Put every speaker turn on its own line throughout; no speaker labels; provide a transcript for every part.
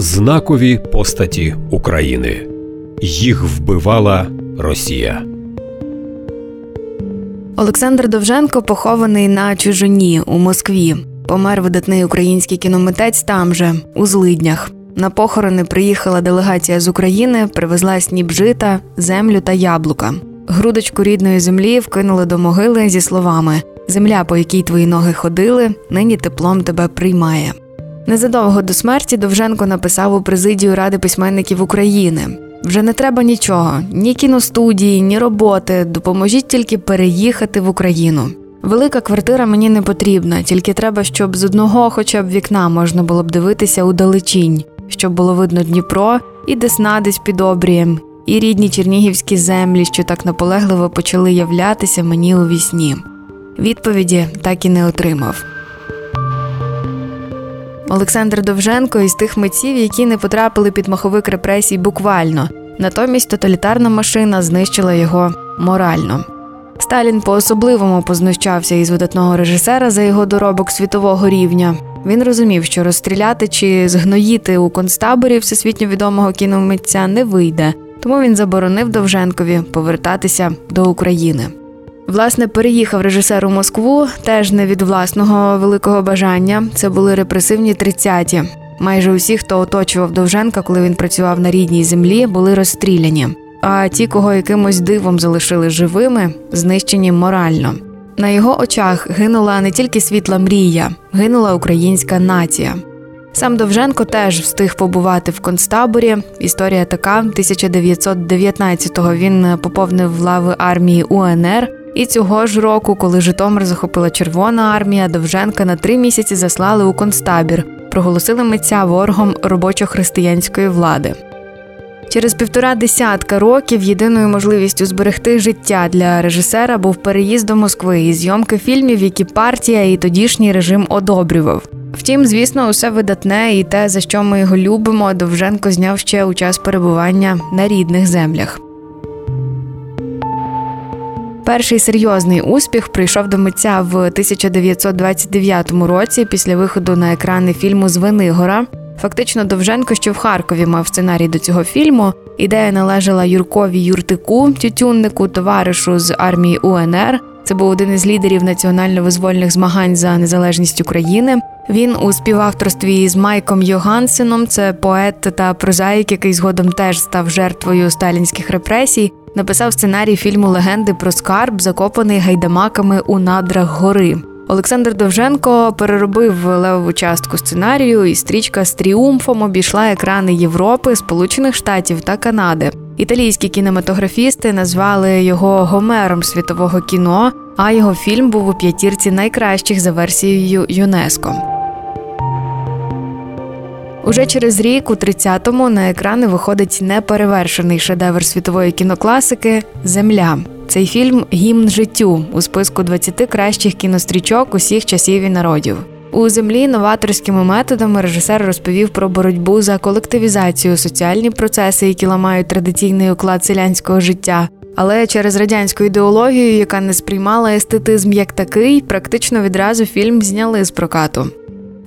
знакові постаті України. Їх вбивала Росія.
Олександр Довженко похований на чужині у Москві. Помер видатний український кіномитець там же, у Злиднях. На похорони приїхала делегація з України, привезла сніп жита, землю та яблука. Грудочку рідної землі вкинули до могили зі словами: Земля, по якій твої ноги ходили, нині теплом тебе приймає. Незадовго до смерті Довженко написав у президію Ради письменників України: вже не треба нічого, ні кіностудії, ні роботи. Допоможіть тільки переїхати в Україну. Велика квартира мені не потрібна, тільки треба, щоб з одного, хоча б вікна можна було б дивитися у далечінь, щоб було видно Дніпро і Десна десь під обрієм, і рідні чернігівські землі, що так наполегливо почали являтися мені у вісні. Відповіді так і не отримав. Олександр Довженко із тих митців, які не потрапили під маховик репресій буквально. Натомість тоталітарна машина знищила його морально. Сталін по-особливому познущався із видатного режисера за його доробок світового рівня. Він розумів, що розстріляти чи згноїти у концтаборі всесвітньо відомого кіномитця не вийде, тому він заборонив Довженкові повертатися до України. Власне, переїхав режисер у Москву теж не від власного великого бажання. Це були репресивні тридцяті. Майже усі, хто оточував Довженка, коли він працював на рідній землі, були розстріляні. А ті, кого якимось дивом залишили живими, знищені морально. На його очах гинула не тільки світла мрія, гинула українська нація. Сам Довженко теж встиг побувати в концтаборі. Історія така: 1919-го він поповнив лави армії УНР. І цього ж року, коли Житомир захопила Червона армія, Довженка на три місяці заслали у концтабір, проголосили митця ворогом робочо-християнської влади. Через півтора десятка років єдиною можливістю зберегти життя для режисера був переїзд до Москви і зйомки фільмів, які партія і тодішній режим одобрював. Втім, звісно, усе видатне і те, за що ми його любимо, Довженко зняв ще у час перебування на рідних землях. Перший серйозний успіх прийшов до митця в 1929 році після виходу на екрани фільму Звенигора. Фактично, Довженко, що в Харкові мав сценарій до цього фільму. Ідея належала Юркові Юртику, тютюннику, товаришу з армії УНР. Це був один із лідерів національно-визвольних змагань за незалежність України. Він у співавторстві з Майком Йогансеном, це поет та прозаїк, який згодом теж став жертвою сталінських репресій. Написав сценарій фільму Легенди про скарб, закопаний гайдамаками у надрах гори. Олександр Довженко переробив левову частку сценарію, і стрічка з тріумфом обійшла екрани Європи, Сполучених Штатів та Канади. Італійські кінематографісти назвали його гомером світового кіно, а його фільм був у п'ятірці найкращих за версією ЮНЕСКО. Уже через рік, у 30-му, на екрани виходить неперевершений шедевр світової кінокласики Земля. Цей фільм гімн життю у списку 20 кращих кінострічок усіх часів і народів. У землі новаторськими методами режисер розповів про боротьбу за колективізацію, соціальні процеси, які ламають традиційний уклад селянського життя. Але через радянську ідеологію, яка не сприймала естетизм як такий, практично відразу фільм зняли з прокату.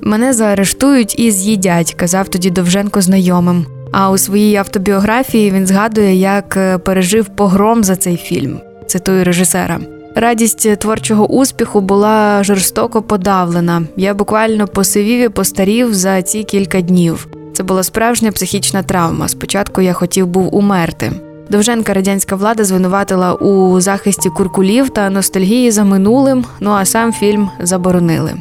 Мене заарештують і з'їдять, казав тоді Довженко знайомим. А у своїй автобіографії він згадує, як е, пережив погром за цей фільм. Цитую режисера. Радість творчого успіху була жорстоко подавлена. Я буквально посивів і постарів за ці кілька днів. Це була справжня психічна травма. Спочатку я хотів був умерти. Довженка радянська влада звинуватила у захисті куркулів та ностальгії за минулим. Ну а сам фільм заборонили.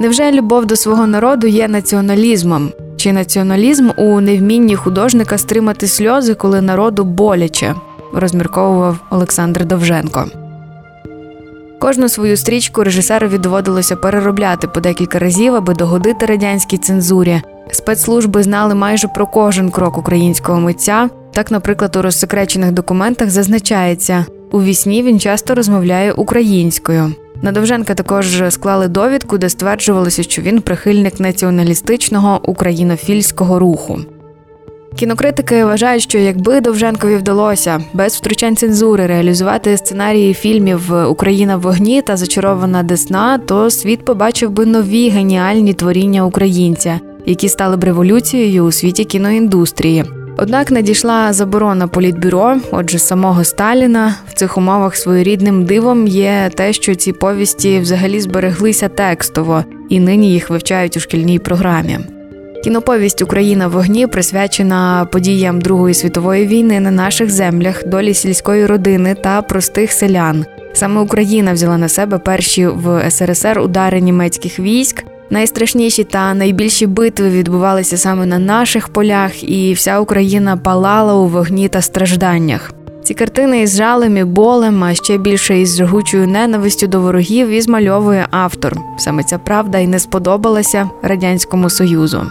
Невже любов до свого народу є націоналізмом? Чи націоналізм у невмінні художника стримати сльози, коли народу боляче? розмірковував Олександр Довженко. Кожну свою стрічку режисерові доводилося переробляти по декілька разів, аби догодити радянській цензурі. Спецслужби знали майже про кожен крок українського митця. Так, наприклад, у розсекречених документах зазначається у вісні він часто розмовляє українською. На Довженка також склали довідку, де стверджувалося, що він прихильник націоналістичного українофільського руху. Кінокритики вважають, що якби Довженкові вдалося без втручань цензури реалізувати сценарії фільмів Україна в вогні та зачарована Десна, то світ побачив би нові геніальні творіння українця, які стали б революцією у світі кіноіндустрії. Однак надійшла заборона політбюро, отже, самого Сталіна. В цих умовах своєрідним дивом є те, що ці повісті взагалі збереглися текстово, і нині їх вивчають у шкільній програмі. Кіноповість Україна в вогні присвячена подіям Другої світової війни на наших землях, долі сільської родини та простих селян. Саме Україна взяла на себе перші в СРСР удари німецьких військ. Найстрашніші та найбільші битви відбувалися саме на наших полях, і вся Україна палала у вогні та стражданнях. Ці картини із жалем і болем, а ще більше із жагучою ненавистю до ворогів, і змальовує автор. Саме ця правда і не сподобалася радянському союзу.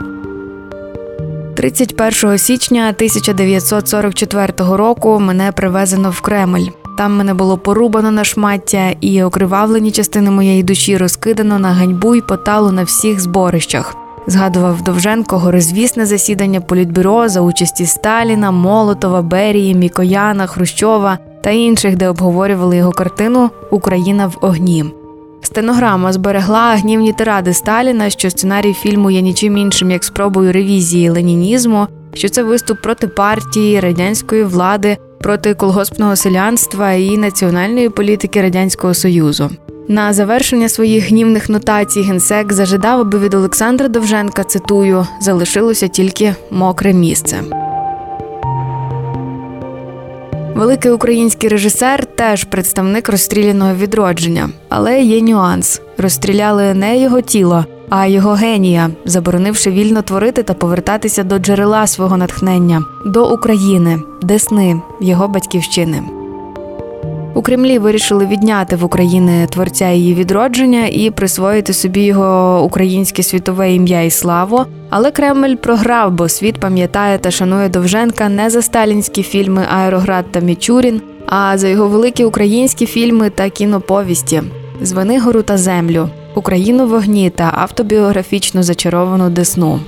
31 січня 1944 року мене привезено в Кремль. Там мене було порубано на шмаття, і окривавлені частини моєї душі розкидано на ганьбу й поталу на всіх зборищах. Згадував Довженко горозвісне засідання політбюро за участі Сталіна, Молотова, Берії, Мікояна, Хрущова та інших, де обговорювали його картину Україна в огні. Стенограма зберегла гнівні тиради Сталіна, що сценарій фільму є нічим іншим як спробою ревізії ленінізму, що це виступ проти партії, радянської влади, проти колгоспного селянства і національної політики радянського союзу. На завершення своїх гнівних нотацій генсек зажидав, аби від Олександра Довженка цитую залишилося тільки мокре місце. Великий український режисер теж представник розстріляного відродження, але є нюанс: розстріляли не його тіло, а його генія, заборонивши вільно творити та повертатися до джерела свого натхнення, до України, Десни, його батьківщини. У Кремлі вирішили відняти в України творця її відродження і присвоїти собі його українське світове ім'я і славу. Але Кремль програв, бо світ пам'ятає та шанує Довженка не за сталінські фільми Аероград та Мічурін, а за його великі українські фільми та кіноповісті Звенигору та землю, Україну вогні та автобіографічно зачаровану Десну.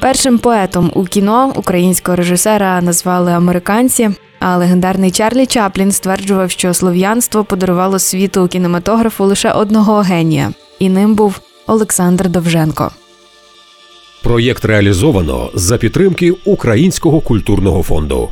Першим поетом у кіно українського режисера назвали американці. А легендарний Чарлі Чаплін стверджував, що слов'янство подарувало світу кінематографу лише одного генія, і ним був Олександр Довженко.
Проєкт реалізовано за підтримки Українського культурного фонду.